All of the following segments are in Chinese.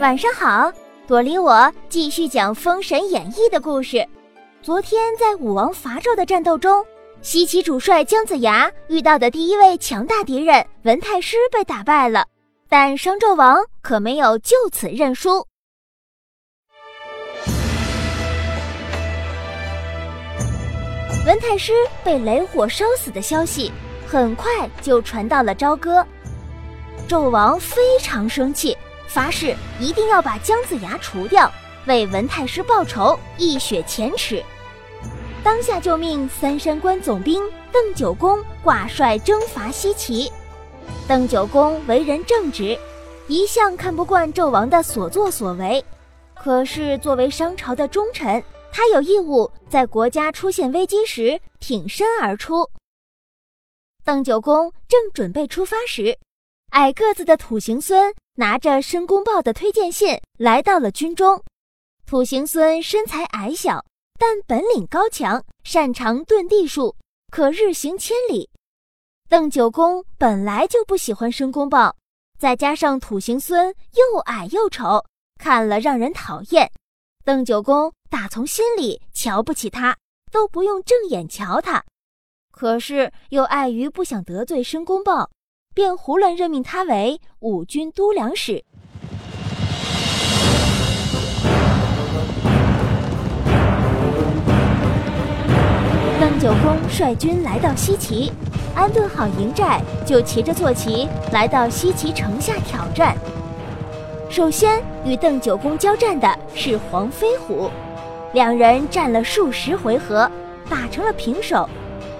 晚上好，朵莉，我继续讲《封神演义》的故事。昨天在武王伐纣的战斗中，西岐主帅姜子牙遇到的第一位强大敌人文太师被打败了，但商纣王可没有就此认输。文太师被雷火烧死的消息很快就传到了朝歌，纣王非常生气。发誓一定要把姜子牙除掉，为文太师报仇，一雪前耻。当下就命三山关总兵邓九公挂帅征伐西岐。邓九公为人正直，一向看不惯纣王的所作所为。可是作为商朝的忠臣，他有义务在国家出现危机时挺身而出。邓九公正准备出发时，矮个子的土行孙。拿着申公豹的推荐信来到了军中，土行孙身材矮小，但本领高强，擅长遁地术，可日行千里。邓九公本来就不喜欢申公豹，再加上土行孙又矮又丑，看了让人讨厌。邓九公打从心里瞧不起他，都不用正眼瞧他。可是又碍于不想得罪申公豹。便胡乱任命他为五军都粮使。邓九公率军来到西岐，安顿好营寨，就骑着坐骑来到西岐城下挑战。首先与邓九公交战的是黄飞虎，两人战了数十回合，打成了平手。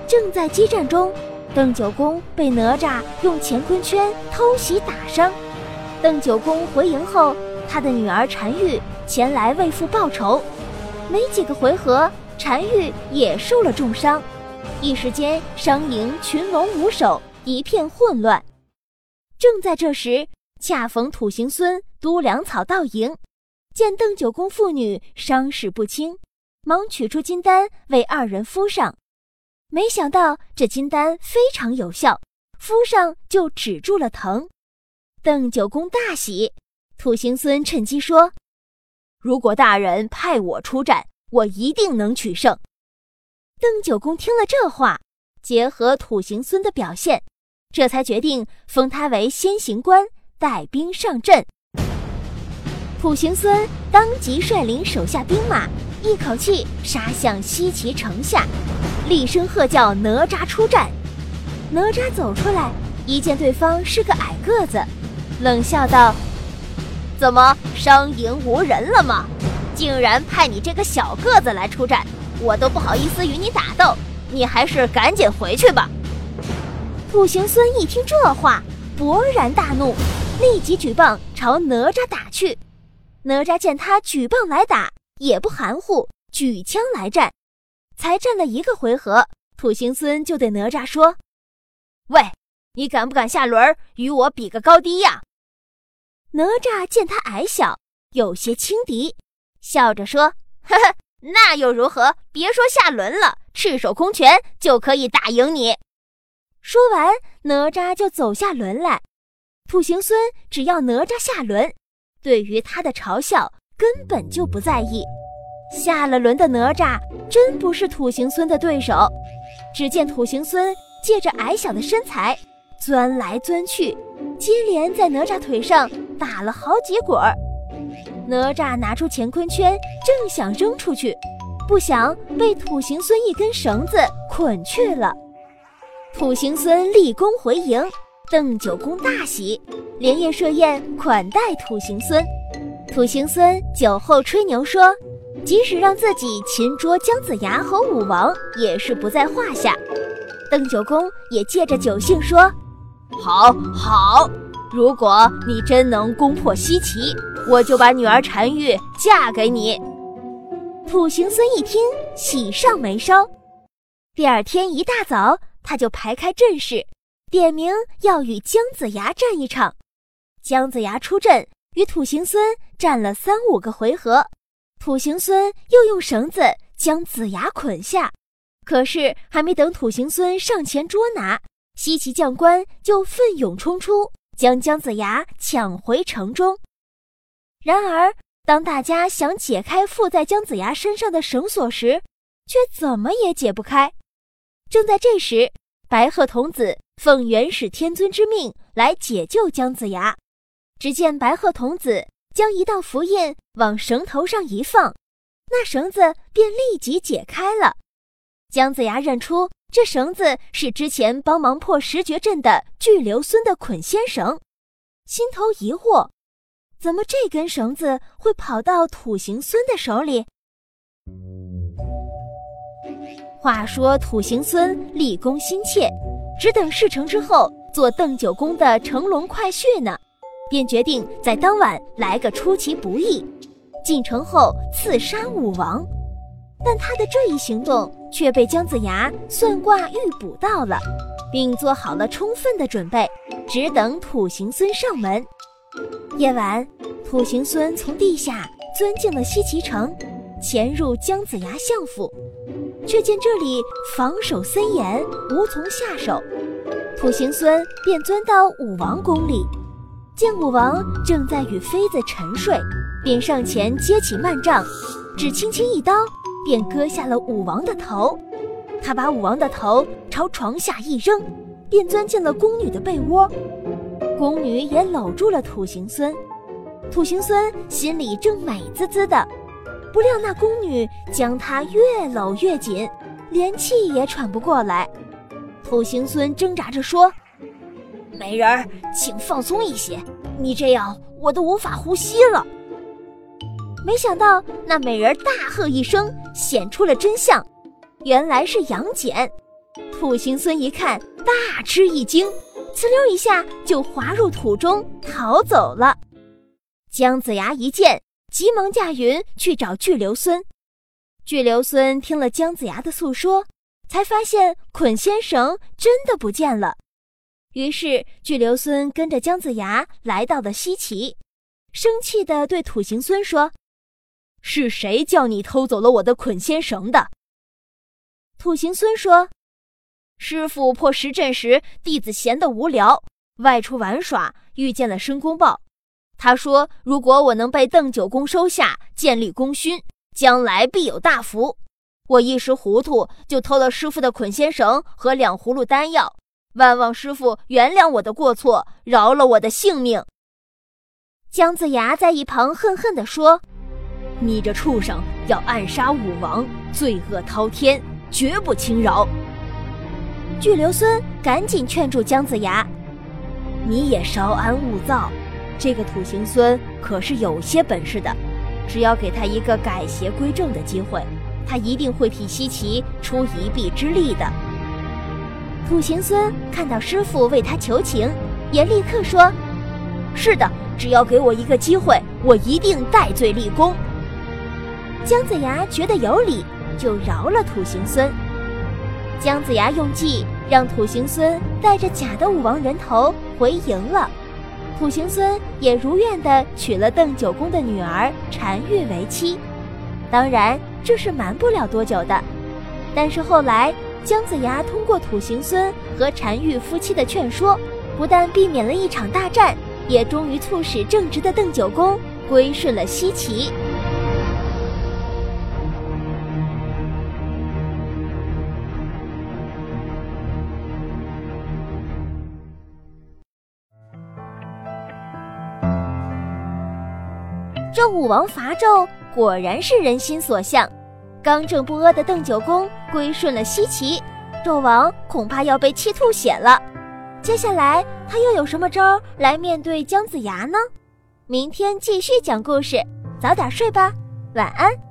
正在激战中。邓九公被哪吒用乾坤圈偷袭打伤，邓九公回营后，他的女儿单玉前来为父报仇。没几个回合，单玉也受了重伤，一时间商营群龙无首，一片混乱。正在这时，恰逢土行孙督粮草到营，见邓九公父女伤势不轻，忙取出金丹为二人敷上。没想到这金丹非常有效，敷上就止住了疼。邓九公大喜，土行孙趁机说：“如果大人派我出战，我一定能取胜。”邓九公听了这话，结合土行孙的表现，这才决定封他为先行官，带兵上阵。土行孙当即率领手下兵马，一口气杀向西岐城下。厉声喝叫：“哪吒出战！”哪吒走出来，一见对方是个矮个子，冷笑道：“怎么商营无人了吗？竟然派你这个小个子来出战，我都不好意思与你打斗。你还是赶紧回去吧。”土行孙一听这话，勃然大怒，立即举棒朝哪吒打去。哪吒见他举棒来打，也不含糊，举枪来战。才战了一个回合，土行孙就对哪吒说：“喂，你敢不敢下轮与我比个高低呀？”哪吒见他矮小，有些轻敌，笑着说：“呵呵，那又如何？别说下轮了，赤手空拳就可以打赢你。”说完，哪吒就走下轮来。土行孙只要哪吒下轮，对于他的嘲笑根本就不在意。下了轮的哪吒真不是土行孙的对手，只见土行孙借着矮小的身材钻来钻去，接连在哪吒腿上打了好几滚。哪吒拿出乾坤圈，正想扔出去，不想被土行孙一根绳子捆去了。土行孙立功回营，邓九公大喜，连夜设宴款待土行孙。土行孙酒后吹牛说。即使让自己擒捉姜子牙和武王，也是不在话下。邓九公也借着酒兴说：“好，好，如果你真能攻破西岐，我就把女儿单玉嫁给你。”土行孙一听，喜上眉梢。第二天一大早，他就排开阵势，点名要与姜子牙战一场。姜子牙出阵，与土行孙战了三五个回合。土行孙又用绳子将子牙捆下，可是还没等土行孙上前捉拿，西岐将官就奋勇冲出，将姜子牙抢回城中。然而，当大家想解开附在姜子牙身上的绳索时，却怎么也解不开。正在这时，白鹤童子奉元始天尊之命来解救姜子牙。只见白鹤童子将一道符印往绳头上一放，那绳子便立即解开了。姜子牙认出这绳子是之前帮忙破十绝阵的巨流孙的捆仙绳，心头疑惑。怎么这根绳子会跑到土行孙的手里？话说土行孙立功心切，只等事成之后做邓九公的乘龙快婿呢，便决定在当晚来个出其不意，进城后刺杀武王。但他的这一行动却被姜子牙算卦预卜到了，并做好了充分的准备，只等土行孙上门。夜晚，土行孙从地下钻进了西岐城，潜入姜子牙相府，却见这里防守森严，无从下手。土行孙便钻到武王宫里，见武王正在与妃子沉睡，便上前接起幔帐，只轻轻一刀，便割下了武王的头。他把武王的头朝床下一扔，便钻进了宫女的被窝。宫女也搂住了土行孙，土行孙心里正美滋滋的，不料那宫女将他越搂越紧，连气也喘不过来。土行孙挣扎着说：“美人，请放松一些，你这样我都无法呼吸了。”没想到那美人大喝一声，显出了真相，原来是杨戬。土行孙一看，大吃一惊。呲溜一下就滑入土中逃走了。姜子牙一见，急忙驾云去找巨留孙。巨留孙听了姜子牙的诉说，才发现捆仙绳真的不见了。于是巨留孙跟着姜子牙来到了西岐，生气地对土行孙说：“是谁叫你偷走了我的捆仙绳的？”土行孙说。师傅破十阵时，弟子闲得无聊，外出玩耍，遇见了申公豹。他说：“如果我能被邓九公收下，建立功勋，将来必有大福。”我一时糊涂，就偷了师傅的捆仙绳和两葫芦丹药。万望师傅原谅我的过错，饶了我的性命。姜子牙在一旁恨恨地说：“你这畜生，要暗杀武王，罪恶滔天，绝不轻饶。”巨留孙赶紧劝住姜子牙：“你也稍安勿躁，这个土行孙可是有些本事的，只要给他一个改邪归正的机会，他一定会替西岐出一臂之力的。”土行孙看到师傅为他求情，也立刻说：“是的，只要给我一个机会，我一定戴罪立功。”姜子牙觉得有理，就饶了土行孙。姜子牙用计让土行孙带着假的武王人头回营了，土行孙也如愿的娶了邓九公的女儿单玉为妻。当然这是瞒不了多久的，但是后来姜子牙通过土行孙和单玉夫妻的劝说，不但避免了一场大战，也终于促使正直的邓九公归顺了西岐。这武王伐纣果然是人心所向，刚正不阿的邓九公归顺了西岐，纣王恐怕要被气吐血了。接下来他又有什么招来面对姜子牙呢？明天继续讲故事，早点睡吧，晚安。